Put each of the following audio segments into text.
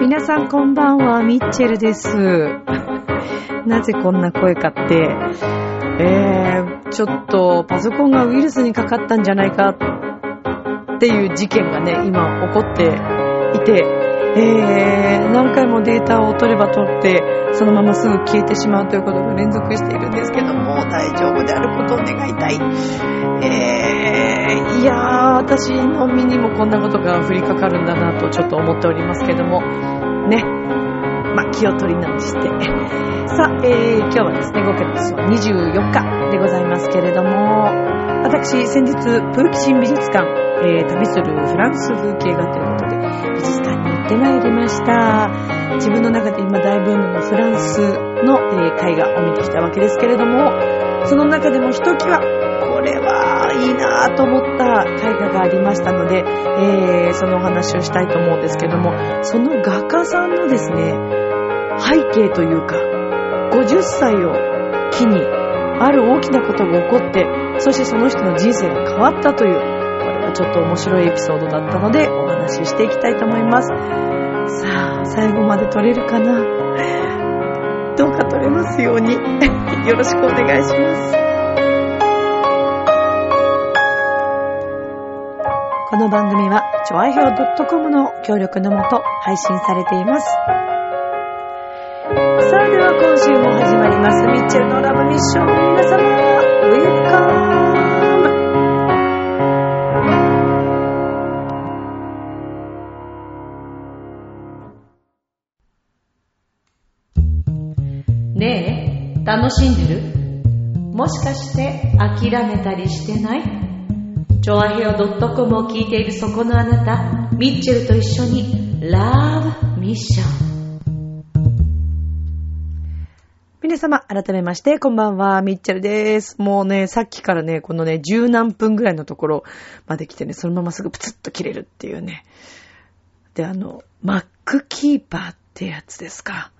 皆さんこんばんは、ミッチェルです。なぜこんな声かって、えー、ちょっとパソコンがウイルスにかかったんじゃないかっていう事件がね、今起こっていて、えー、何回もデータを取れば取って、そのまますぐ消えてしまうということが連続しているんですけども、大丈夫であることを願いたい。えー、いやー、私の身にもこんなことが降りかかるんだなとちょっと思っておりますけども、ね。気を取り直して。さあ、えー、今日はですね、5月24日でございますけれども、私、先日、プーキシン美術館、えー、旅するフランス風景画ということで、美術館に行ってまいりました。自分の中で今大ブームのフランスの、えー、絵画を見てきたわけですけれども、その中でもひときわ、これはいいなぁと思った絵画がありましたので、えー、そのお話をしたいと思うんですけども、その画家さんのですね、背景というか、50歳を機に、ある大きなことが起こって、そしてその人の人生が変わったという、これはちょっと面白いエピソードだったので、お話ししていきたいと思います。さあ、最後まで撮れるかな？どうか撮れますように。よろしくお願いします。この番組は、ちょあひょう .com の協力のもと配信されています。さあ、では今週も始まります。ミッチェルのラブミッション。皆様、ウェルカムねえ、楽しんでる？もしかして諦めたりしてない？チョアヘオ .com を聞いているそこのあなた、ミッチェルと一緒に、ラブミッション。皆様、改めまして、こんばんは、ミッチェルです。もうね、さっきからね、このね、十何分ぐらいのところまで来てね、そのまますぐプツッと切れるっていうね。で、あの、マックキーパーってやつですか。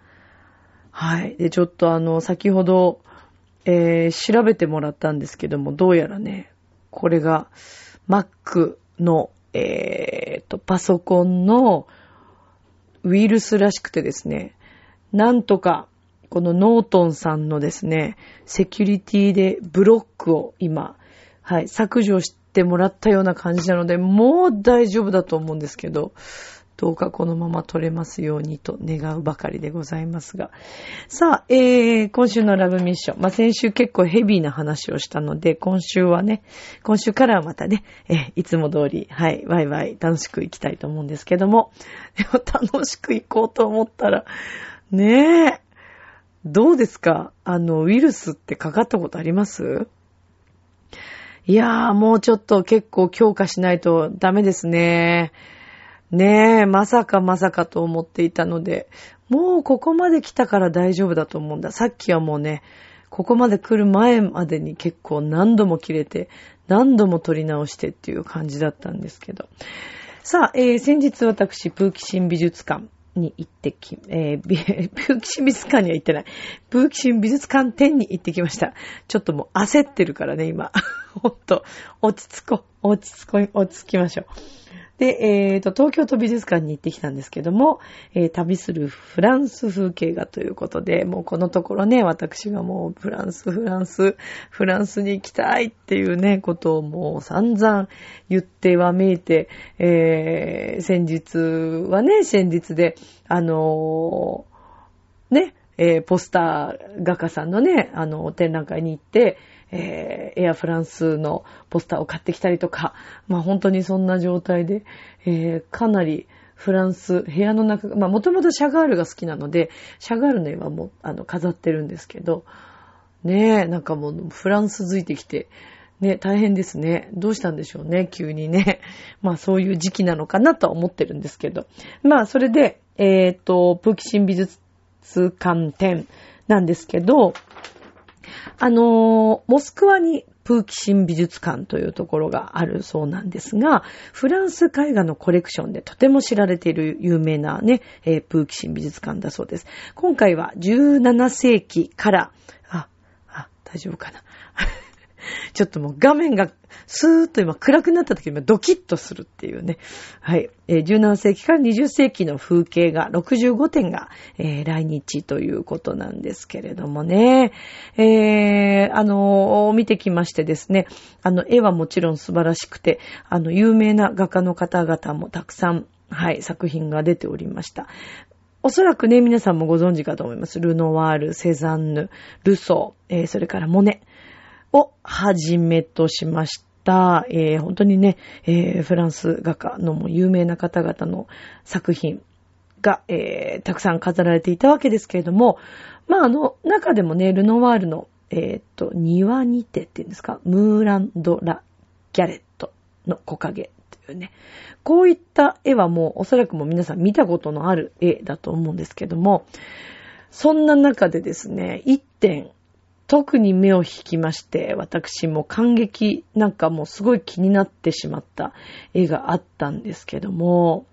はい。で、ちょっとあの、先ほど、えー、調べてもらったんですけども、どうやらね、これが Mac の、えー、と、パソコンのウイルスらしくてですね、なんとか、このノートンさんのですね、セキュリティでブロックを今、はい、削除してもらったような感じなので、もう大丈夫だと思うんですけど、どうかこのまま取れますようにと願うばかりでございますが。さあ、えー、今週のラブミッション。まあ、先週結構ヘビーな話をしたので、今週はね、今週からはまたね、えー、いつも通り、はい、ワイワイ楽しく行きたいと思うんですけども、でも楽しく行こうと思ったら、ねえ、どうですか？あの、ウイルスってかかったことあります？いやー、もうちょっと結構強化しないとダメですね。ねえ、まさかまさかと思っていたので、もうここまで来たから大丈夫だと思うんだ。さっきはもうね、ここまで来る前までに結構何度も切れて、何度も取り直してっていう感じだったんですけど。さあ、えー、先日私、プーキシン美術館に行ってき、えー、プーキシン美術館には行ってない。ブーキシン美術館店に行ってきました。ちょっともう焦ってるからね、今。ほんと、落ち着こう、落ち着こう、落ち着きましょう。で、えっ、ー、と、東京都美術館に行ってきたんですけども、えー、旅するフランス風景画ということで、もうこのところね、私がもうフランス、フランス、フランスに行きたいっていうね、ことをもう散々言ってはめいて、えー、先日はね、先日で、あの、ね、えー、ポスター画家さんのね、あの、展覧会に行って、えー、エアフランスのポスターを買ってきたりとか、まあ本当にそんな状態で、えー、かなりフランス、部屋の中、まあもともとシャガールが好きなので、シャガールの絵はもう、あの、飾ってるんですけど、ねえ、なんかもうフランス付いてきて、ね、大変ですね。どうしたんでしょうね、急にね。まあそういう時期なのかなとは思ってるんですけど。まあそれで、えっ、と、プーキシン美術通関店なんですけど、あの、モスクワにプーキシン美術館というところがあるそうなんですが、フランス絵画のコレクションでとても知られている有名なね、えー、プーキシン美術館だそうです。今回は17世紀から、あ、あ、大丈夫かな。ちょっともう画面がスーッと今暗くなった時にドキッとするっていうね。はい。えー、17世紀から20世紀の風景が65点が、えー、来日ということなんですけれどもね。えー、あのー、見てきましてですね。あの、絵はもちろん素晴らしくて、あの、有名な画家の方々もたくさん、はい、作品が出ておりました。おそらくね、皆さんもご存知かと思います。ルノワール、セザンヌ、ルソー、えー、それからモネ。をはじめとしました、えー、本当にね、えー、フランス画家のも有名な方々の作品が、えー、たくさん飾られていたわけですけれども、まあ、あの、中でもね、ルノワールの、えっ、と、庭にてっていうんですか、ムーランド・ラ・ギャレットの木陰っていうね、こういった絵はもうおそらくもう皆さん見たことのある絵だと思うんですけども、そんな中でですね、一点特に目を引きまして、私も感激なんかもうすごい気になってしまった絵があったんですけども、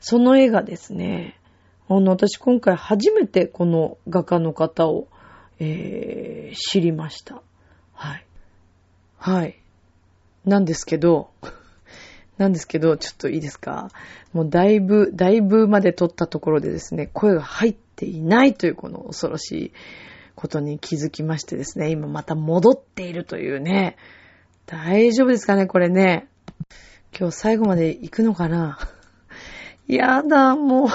その絵がですね、あの、私今回初めてこの画家の方を、えー、知りました。はい。はい。なんですけど、なんですけど、ちょっといいですか？もうだいぶ、だいぶまで撮ったところでですね、声が入っていないというこの恐ろしいことに気づきましてですね、今また戻っているというね。大丈夫ですかね、これね。今日最後まで行くのかな？やだ、もう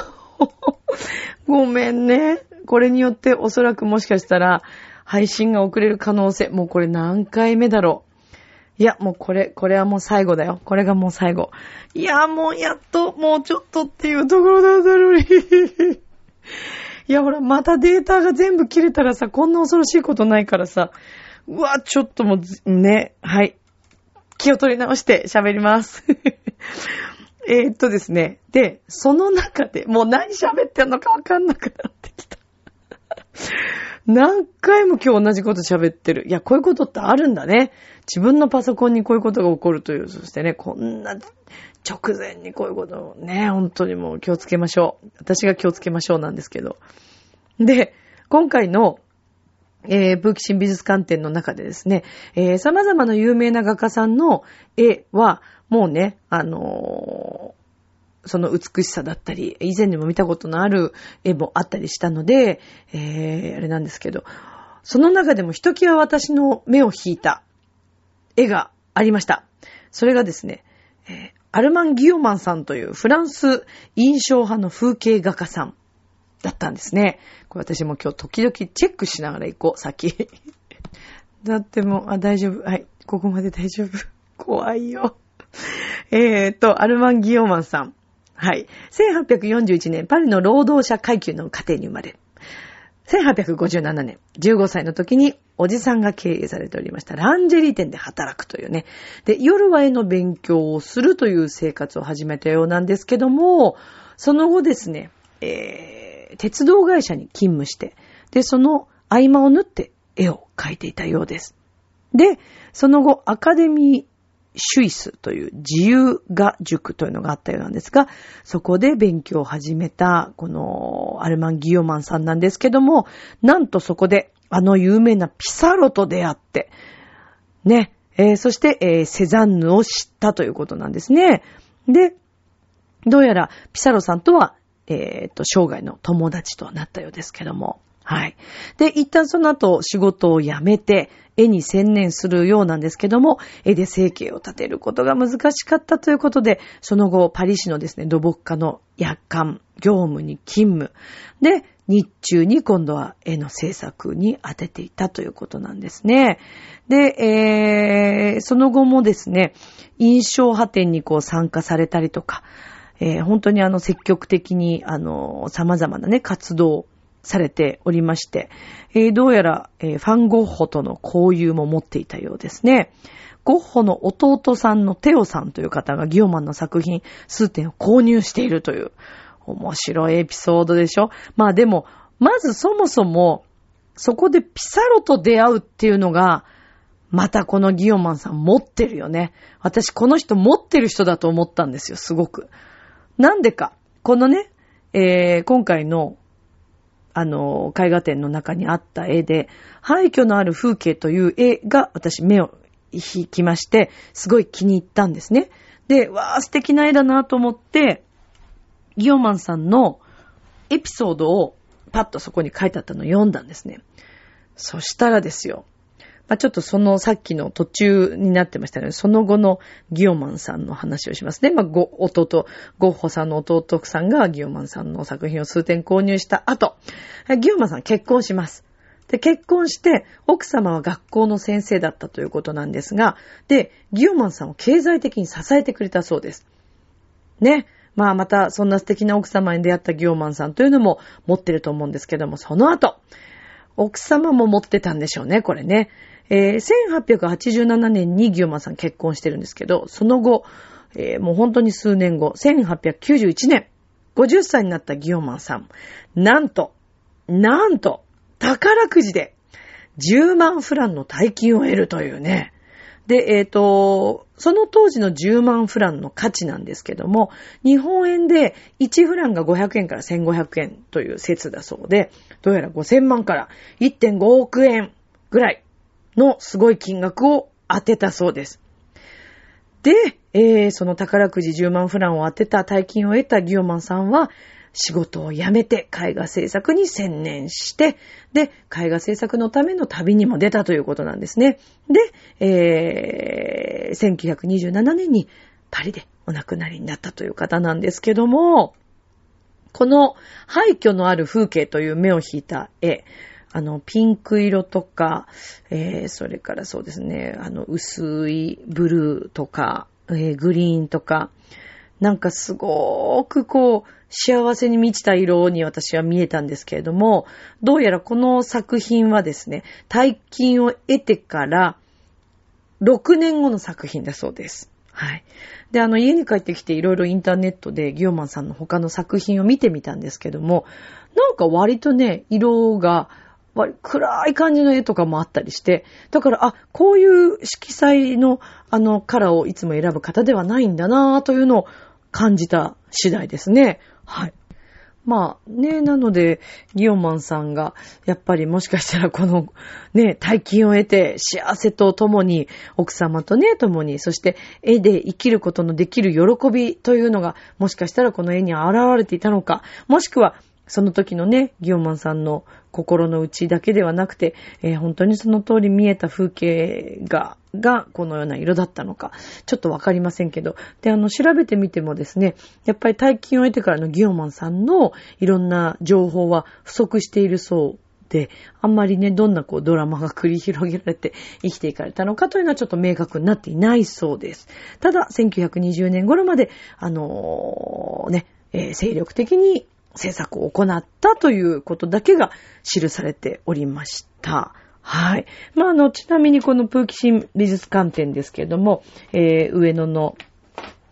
ごめんね。これによっておそらくもしかしたら配信が遅れる可能性。もうこれ何回目だろう。いや、もうこれ、これはもう最後だよ。これがもう最後。いや、もうやっと、もうちょっとっていうところだったのにいや、ほら、またデータが全部切れたらさ、こんな恐ろしいことないからさ、うわ、ちょっともう、ね、はい。気を取り直して喋ります。えっとですね。で、その中で、もう何喋ってんのかわかんなくなってきた。何回も今日同じこと喋ってる。いや、こういうことってあるんだね。自分のパソコンにこういうことが起こるという。そしてね、こんな直前にこういうことをね、本当にもう気をつけましょう。私が気をつけましょうなんですけど。で、今回の、えー、ブーキシン美術館展の中でですね、えー、様々な有名な画家さんの絵は、もうね、あのー、その美しさだったり、以前にも見たことのある絵もあったりしたので、えー、あれなんですけど、その中でもひときわ私の目を引いた絵がありました。それがですね、えー、アルマン・ギオマンさんというフランス印象派の風景画家さんだったんですね。これ私も今日時々チェックしながら行こう、先。だってもう、あ、大丈夫。はい。ここまで大丈夫。怖いよ。えーと、アルマン・ギオマンさん。はい。1841年、パリの労働者階級の家庭に生まれ、1857年、15歳の時におじさんが経営されておりましたランジェリー店で働くというね。で、夜は絵の勉強をするという生活を始めたようなんですけども、その後ですね、えー、鉄道会社に勤務して、で、その合間を縫って絵を描いていたようです。で、その後、アカデミーシュイスという自由画塾というのがあったようなんですが、そこで勉強を始めた、このアルマン・ギヨマンさんなんですけども、なんとそこであの有名なピサロと出会って、ね、えー、そして、えー、セザンヌを知ったということなんですね。で、どうやらピサロさんとは、えっ、ー、と、生涯の友達となったようですけども、はい。で、一旦その後仕事を辞めて、絵に専念するようなんですけども、絵で生計を立てることが難しかったということで、その後、パリ市のですね、土木家の夜間業務に勤務。で、日中に今度は絵の制作に当てていたということなんですね。で、えー、その後もですね、印象派展にこう参加されたりとか、えー、本当にあの積極的にあの様々なね活動されておりまして、えー、どうやら、えー、ファン・ゴッホとの交友も持っていたようですね。ゴッホの弟さんのテオさんという方がギオマンの作品数点を購入しているという面白いエピソードでしょまあでも、まずそもそもそこでピサロと出会うっていうのが、またこのギオマンさん持ってるよね。私この人持ってる人だと思ったんですよ、すごく。なんでか。このね、えー、今回の、あの、絵画展の中にあった絵で、廃墟のある風景という絵が私目を引きまして、すごい気に入ったんですね。で、わー素敵な絵だなと思って、ギオマンさんのエピソードをパッとそこに書いてあったのを読んだんですね。そしたらですよ。まあ、ちょっとそのさっきの途中になってましたので、その後のギオマンさんの話をしますね。まあ、ご、弟、ゴッホさんの弟さんがギオマンさんの作品を数点購入した後、ギオマンさん結婚します。で、結婚して、奥様は学校の先生だったということなんですが、で、ギオマンさんを経済的に支えてくれたそうです。ね。まあまた、そんな素敵な奥様に出会ったギオマンさんというのも持ってると思うんですけども、その後、奥様も持ってたんでしょうね、これね。えー、1887年にギオマンさん結婚してるんですけど、その後、えー、もう本当に数年後、1891年、50歳になったギオマンさん、なんと、なんと、宝くじで10万フランの大金を得るというね。で、えっ、ー、と、その当時の10万フランの価値なんですけども、日本円で1フランが500円から1500円という説だそうで、どうやら5000万から1.5億円ぐらいのすごい金額を当てたそうです。で、えー、その宝くじ10万フランを当てた大金を得たギオマンさんは、仕事を辞めて絵画制作に専念して、で、絵画制作のための旅にも出たということなんですね。で、えー、1927年にパリでお亡くなりになったという方なんですけども、この廃墟のある風景という目を引いた絵、あの、ピンク色とか、えー、それからそうですね、あの、薄いブルーとか、えー、グリーンとか、なんかすごーくこう、幸せに満ちた色に私は見えたんですけれども、どうやらこの作品はですね、大金を得てから6年後の作品だそうです。はい。で、あの、家に帰ってきていろいろインターネットでギオマンさんの他の作品を見てみたんですけども、なんか割とね、色が、暗い感じの絵とかもあったりして、だから、あ、こういう色彩の、あの、カラーをいつも選ぶ方ではないんだなというのを感じた次第ですね。はい。まあね、なので、ギオマンさんが、やっぱりもしかしたらこのね、大金を得て幸せと共に、奥様とね、共に、そして絵で生きることのできる喜びというのが、もしかしたらこの絵に現れていたのか、もしくは、その時のね、ギオマンさんの心の内だけではなくて、えー、本当にその通り見えた風景が、がこのような色だったのか、ちょっとわかりませんけど、で、あの、調べてみてもですね、やっぱり大金を得てからのギオマンさんのいろんな情報は不足しているそうで、あんまりね、どんなこうドラマが繰り広げられて生きていかれたのかというのはちょっと明確になっていないそうです。ただ、1920年頃まで、あのー、ね、えー、精力的に制作を行ったということだけが記されておりました。はい。まあ、あの、ちなみにこのプーキシン美術館展ですけれども、えー、上野の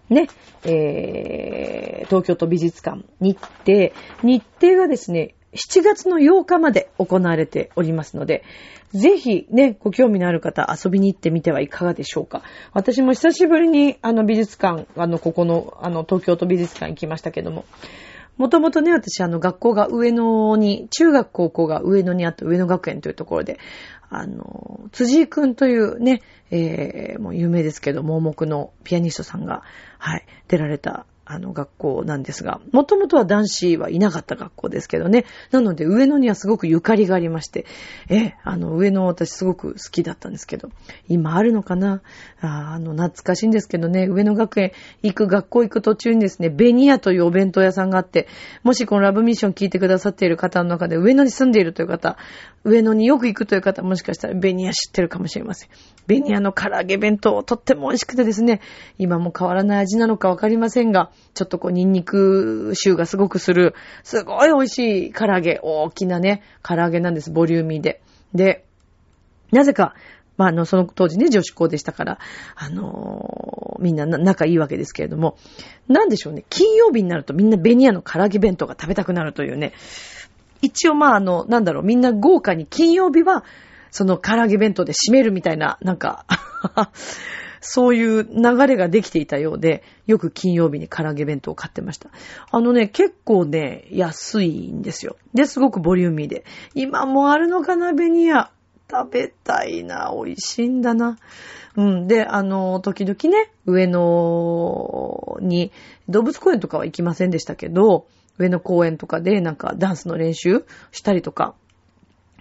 ね、えー、東京都美術館日程、日程がですね、7月の8日まで行われておりますので、ぜひね、ご興味のある方遊びに行ってみてはいかがでしょうか。私も久しぶりにあの美術館、あの、ここの、あの、東京都美術館行きましたけども、もともとね、私、あの、学校が上野に、中学高校が上野にあった上野学園というところで、あの、辻井くんというね、えー、もう有名ですけど、盲目のピアニストさんが、はい、出られたあの学校なんですが、もともとは男子はいなかった学校ですけどね。なので上野にはすごくゆかりがありまして、え、あの上野私すごく好きだったんですけど、今あるのかな？ああの、懐かしいんですけどね、上野学園行く、学校行く途中にですね、ベニヤというお弁当屋さんがあって、もしこのラブミッション聞いてくださっている方の中で上野に住んでいるという方、上野によく行くという方、もしかしたらベニヤ知ってるかもしれません。ベニヤの唐揚げ弁当、とっても美味しくてですね、今も変わらない味なのかわかりませんが、ちょっとこう、ニンニク臭がすごくする、すごい美味しい唐揚げ、大きなね、唐揚げなんです、ボリューミーで。で、なぜか、まあ、あの、その当時ね、女子校でしたから、あのー、みんな仲いいわけですけれども、なんでしょうね、金曜日になるとみんなベニヤの唐揚げ弁当が食べたくなるというね、一応まあ、あの、なんだろう、みんな豪華に金曜日は、その唐揚げ弁当で締めるみたいな、なんか そういう流れができていたようで、よく金曜日に唐揚げ弁当を買ってました。あのね、結構ね、安いんですよ。で、すごくボリューミーで。今もあるのかな、ベニヤ。食べたいな、美味しいんだな。うん。で、あの、時々ね、上野に、動物公園とかは行きませんでしたけど、上野公園とかでなんかダンスの練習したりとか、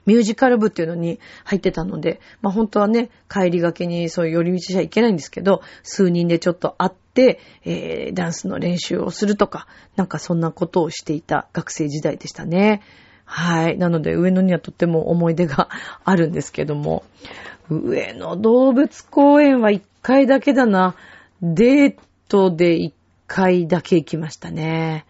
ミュージカル部っていうのに入ってたので、まあ本当はね、帰りがけにそういう寄り道じゃいけないんですけど、数人でちょっと会って、えー、ダンスの練習をするとか、なんかそんなことをしていた学生時代でしたね。はい。なので、上野にはとっても思い出があるんですけども、上野動物公園は一回だけだな。デートで一回だけ行きましたね。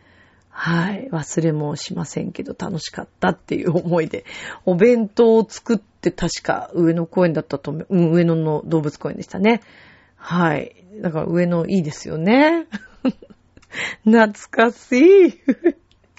はい。忘れもしませんけど、楽しかったっていう思いで。お弁当を作って確か上野公園だったと思う。うん、上野の動物公園でしたね。はい。だから上野いいですよね。懐かしい。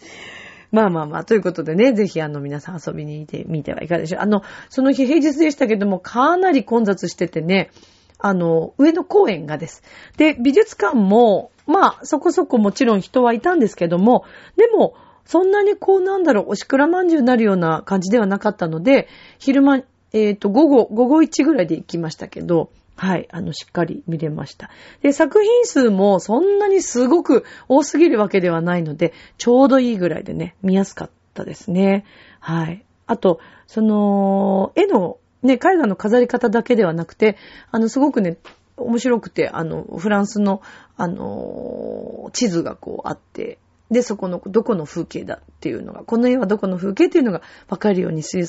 まあまあまあ、ということでね、ぜひあの皆さん遊びに行ってみてはいかがでしょう。あの、その日平日でしたけども、かなり混雑しててね、あの、上野公園がです。で、美術館も、まあ、そこそこもちろん人はいたんですけども、でも、そんなにこうなんだろう、おしくらまんじゅうになるような感じではなかったので、昼間、えっ、ー、と、午後、午後1ぐらいで行きましたけど、はい、あの、しっかり見れました。で、作品数もそんなにすごく多すぎるわけではないので、ちょうどいいぐらいでね、見やすかったですね。はい。あと、その、絵の、ね、絵画の飾り方だけではなくて、あの、すごくね、面白くて、あの、フランスの、あの、地図がこうあって、で、そこの、どこの風景だっていうのが、この絵はどこの風景っていうのがわかるように記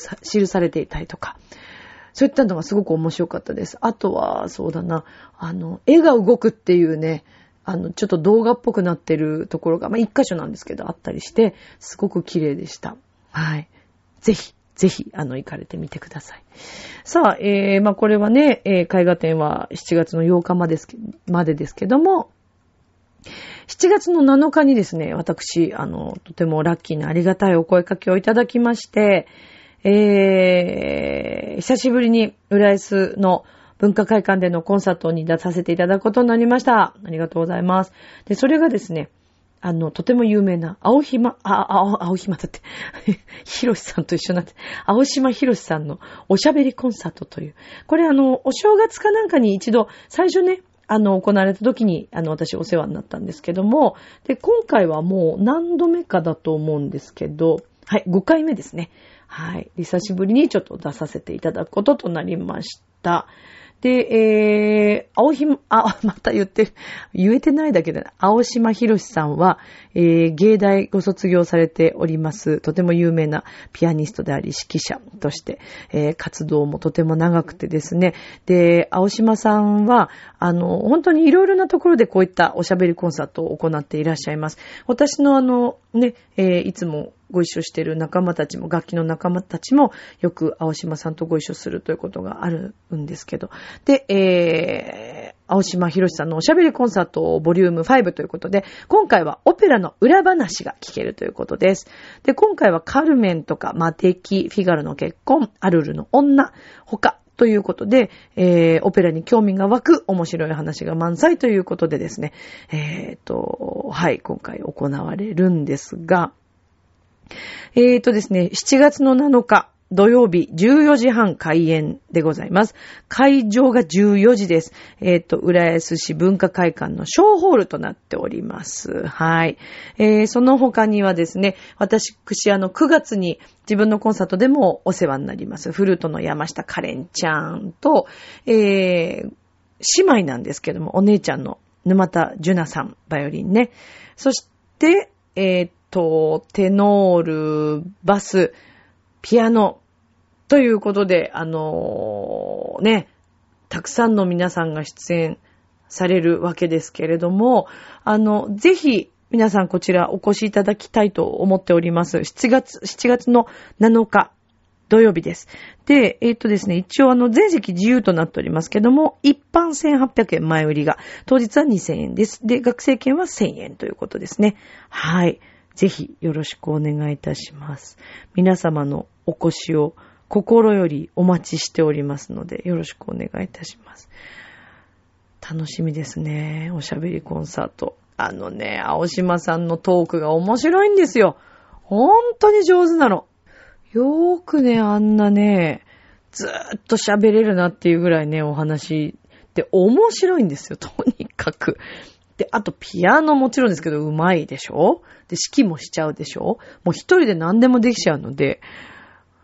されていたりとか、そういったのがすごく面白かったです。あとは、そうだな、あの、絵が動くっていうね、あの、ちょっと動画っぽくなってるところが、まあ、一箇所なんですけど、あったりして、すごく綺麗でした。はい。ぜひ、ぜひ、あの、行かれてみてください。さあ、えー、まあ、これはね、えー、絵画展は7月の8日までですまでですけども、7月の7日にですね、私、あの、とてもラッキーなありがたいお声かけをいただきまして、えー、久しぶりに浦安の文化会館でのコンサートに出させていただくことになりました。ありがとうございます。で、それがですね、あの、とても有名な、青ひま、あ、青、青ひまだって、ひろしさんと一緒になって、青島ひろしさんのおしゃべりコンサートという。これあの、お正月かなんかに一度、最初ね、あの、行われた時に、あの、私お世話になったんですけども、で、今回はもう何度目かだと思うんですけど、はい、5回目ですね。はい。久しぶりにちょっと出させていただくこととなりました。で、えー、青ひま、あ、また言ってる。言えてないだけで、青島博さんは、えー、芸大ご卒業されております。とても有名なピアニストであり、指揮者として、えー、活動もとても長くてですね。で、青島さんは、あの、本当にいろいろなところでこういったおしゃべりコンサートを行っていらっしゃいます。私のあの、ね、えー、いつもご一緒してる仲間たちも、楽器の仲間たちも、よく青島さんとご一緒するということがあるんですけど。で、えー、青島博さんのおしゃべりコンサートボリューム5ということで、今回はオペラの裏話が聞けるということです。で、今回はカルメンとかマテキ、フィガロの結婚、アルルの女、他、ということで、えー、オペラに興味が湧く面白い話が満載ということでですね、えっ、ー、と、はい、今回行われるんですが、えーとですね、7月の7日、土曜日14時半開演でございます。会場が14時です。えっ、ー、と、浦安市文化会館の小ホールとなっております。はい。えー、その他にはですね、私、あの、9月に自分のコンサートでもお世話になります。フルートの山下カレンちゃんと、えー、姉妹なんですけども、お姉ちゃんの沼田樹奈さん、バイオリンね。そして、えっー、と、テノール、バス、ピアノ、ということで、あのー、ね、たくさんの皆さんが出演されるわけですけれども、あの、ぜひ、皆さんこちらお越しいただきたいと思っております。7月、7月の7日、土曜日です。で、えっ、ー、とですね、一応あの、全席自由となっておりますけども、一般1800円前売りが、当日は2000円です。で、学生券は1000円ということですね。はい。ぜひよろしくお願いいたします。皆様のお越しを心よりお待ちしておりますので、よろしくお願いいたします。楽しみですね。おしゃべりコンサート。あのね、青島さんのトークが面白いんですよ。本当に上手なの。よーくね、あんなね、ずーっと喋れるなっていうぐらいね、お話って面白いんですよ、とにかく。で、あとピアノもちろんですけど、うまいでしょ？で、指揮もしちゃうでしょ？もう一人で何でもできちゃうので、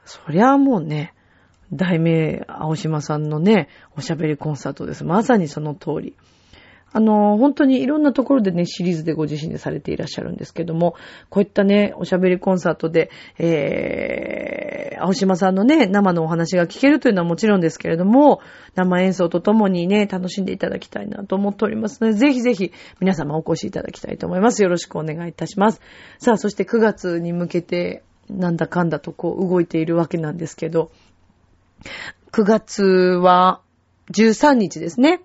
そりゃもうね、題名、青島さんのね、おしゃべりコンサートです。まさにその通り。あの、本当にいろんなところでね、シリーズでご自身でされていらっしゃるんですけども、こういったね、おしゃべりコンサートで、えー、青島さんのね、生のお話が聞けるというのはもちろんですけれども、生演奏とともにね、楽しんでいただきたいなと思っておりますので、ぜひぜひ皆様お越しいただきたいと思います。よろしくお願いいたします。さあ、そして9月に向けて、なんだかんだとこう動いているわけなんですけど、9月は13日ですね。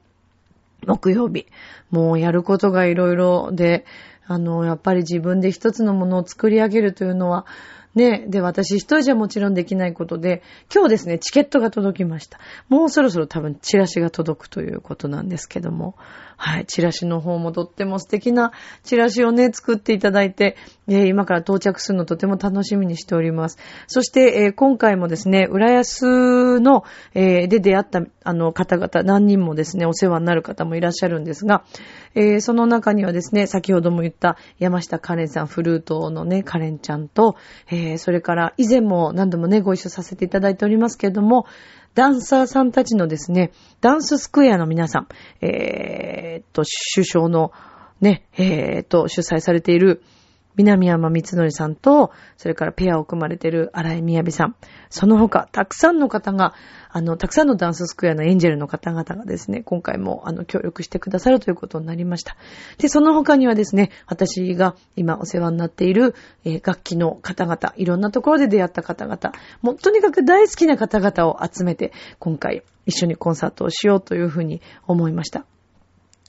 木曜日。もうやることがいろいろで、あの、やっぱり自分で一つのものを作り上げるというのは、ね、で、私一人じゃもちろんできないことで、今日ですね、チケットが届きました。もうそろそろ多分チラシが届くということなんですけども、はい、チラシの方もとっても素敵なチラシをね、作っていただいて、えー、今から到着するのとても楽しみにしております。そして、えー、今回もですね、浦安の、えー、で出会ったあの方々、何人もですね、お世話になる方もいらっしゃるんですが、えー、その中にはですね、先ほども言った山下カレンさん、フルートのね、カレンちゃんと、え、えそれから以前も何度もね、ご一緒させていただいておりますけれども、ダンサーさんたちのですね、ダンススクエアの皆さん、えー、っと、首相のね、えー、っと、主催されている、南山光則さんと、それからペアを組まれている荒井みやびさん。その他、たくさんの方が、あの、たくさんのダンススクエアのエンジェルの方々がですね、今回も、あの、協力してくださるということになりました。で、その他にはですね、私が今お世話になっている、えー、楽器の方々、いろんなところで出会った方々、もうとにかく大好きな方々を集めて、今回一緒にコンサートをしようというふうに思いました。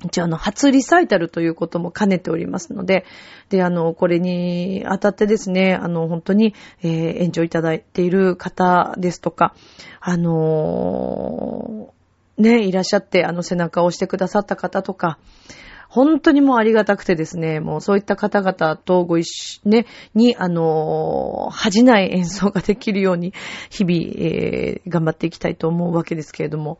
一応あの、初リサイタルということも兼ねておりますので、で、あの、これにあたってですね、あの、本当に、えー、援助いただいている方ですとか、あのー、ね、いらっしゃって、あの、背中を押してくださった方とか、本当にもうありがたくてですね、もうそういった方々とご一緒、ね、に、あの、恥じない演奏ができるように、日々、えー、頑張っていきたいと思うわけですけれども、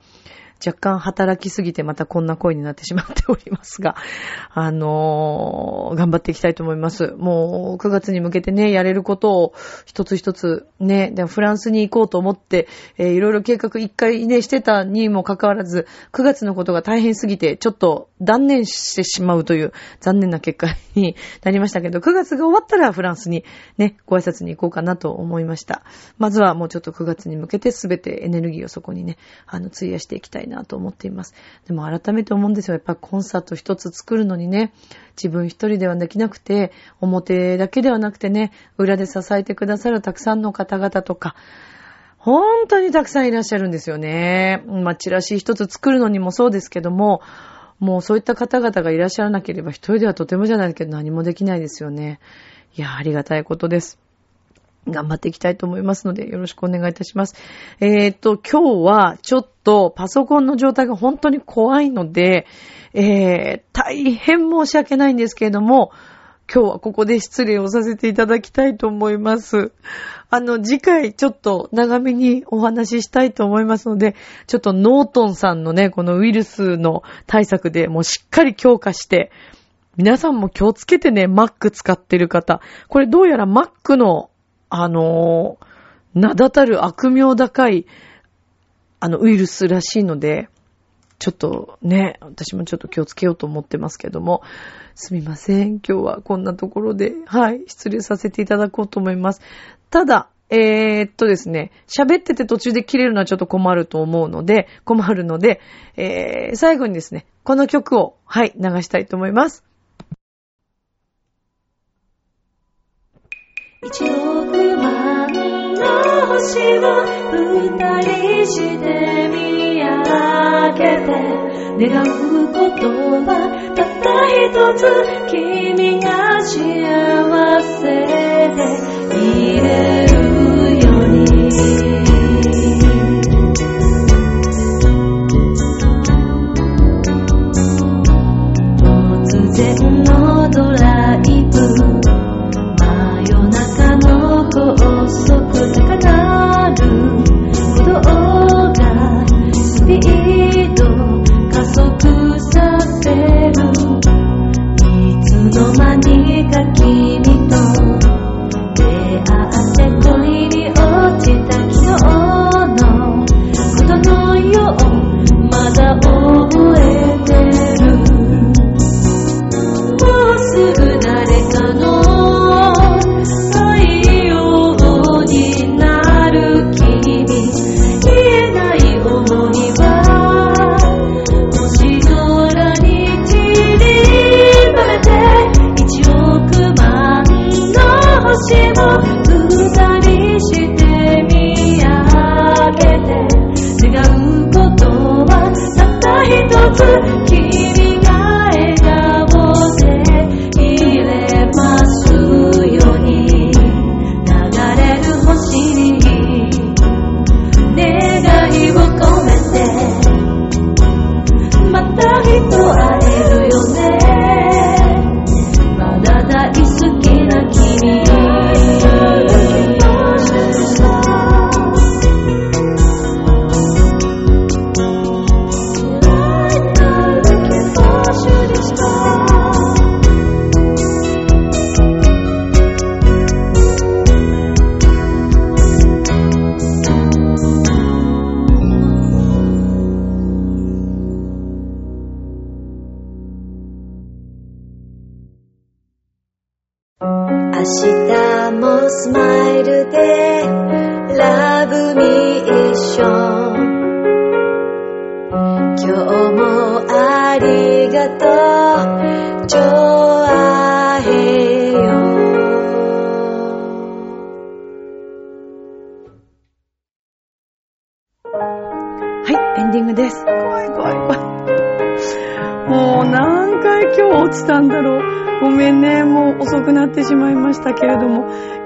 若干働きすぎてまたこんな声になってしまっておりますが、あのー、頑張っていきたいと思います。もう9月に向けてね、やれることを一つ一つね、でフランスに行こうと思って、えー、いろいろ計画一回ね、してたにもかかわらず、9月のことが大変すぎて、ちょっと断念してしまうという残念な結果になりましたけど、9月が終わったらフランスにね、ご挨拶に行こうかなと思いました。まずはもうちょっと9月に向けて全てエネルギーをそこにね、あの、費やしていきたいななと思っています。でも改めて思うんですよ。やっぱコンサート一つ作るのにね、自分一人ではできなくて、表だけではなくてね、裏で支えてくださるたくさんの方々とか、本当にたくさんいらっしゃるんですよね。まあ、チラシ一つ作るのにもそうですけども、もうそういった方々がいらっしゃらなければ一人ではとてもじゃないけど何もできないですよね。いや、ありがたいことです。頑張っていきたいと思いますので、よろしくお願いいたします。えー、っと、今日はちょっとパソコンの状態が本当に怖いので、えー、大変申し訳ないんですけれども、今日はここで失礼をさせていただきたいと思います。あの、次回ちょっと長めにお話ししたいと思いますので、ちょっとノートンさんのね、このウイルスの対策でもうしっかり強化して、皆さんも気をつけてね、Mac 使ってる方。これどうやら Mac のあの名だたる悪名高い、あの、ウイルスらしいので、ちょっとね、私もちょっと気をつけようと思ってますけども、すみません。今日はこんなところで、はい、失礼させていただこうと思います。ただ、えー、っとですね、喋ってて途中で切れるのはちょっと困ると思うので、困るので、えー、最後にですね、この曲を、はい、流したいと思います。一億万の星を二人して見上げて願う言葉たった一つ君が幸せでいれるように。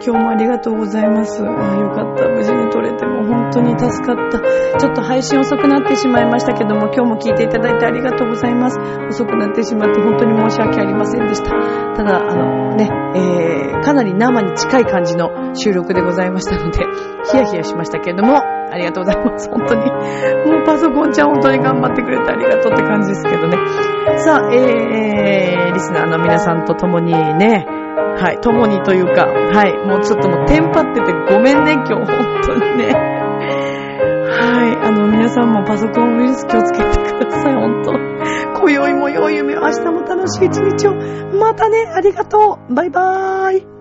今日もありがとうございます。ああよかった。無事に撮れても本当に助かった。ちょっと配信遅くなってしまいましたけども、今日も聞いていただいてありがとうございます。遅くなってしまって本当に申し訳ありませんでした。ただ、あのね、えー、かなり生に近い感じの収録でございましたので、ヒヤヒヤしましたけれども、ありがとうございます。本当に。もうパソコンちゃん本当に頑張ってくれてありがとうって感じですけどね。さあ、えー、リスナーの皆さんと共にね、はい、共にというか、はい、もうちょっともうテンパっててごめんね、今日本当にね。はい、あの皆さんもパソコンウイルス気をつけてください、本当。今宵も良い夢を、明日も楽しい一日を。またね、ありがとう。バイバーイ。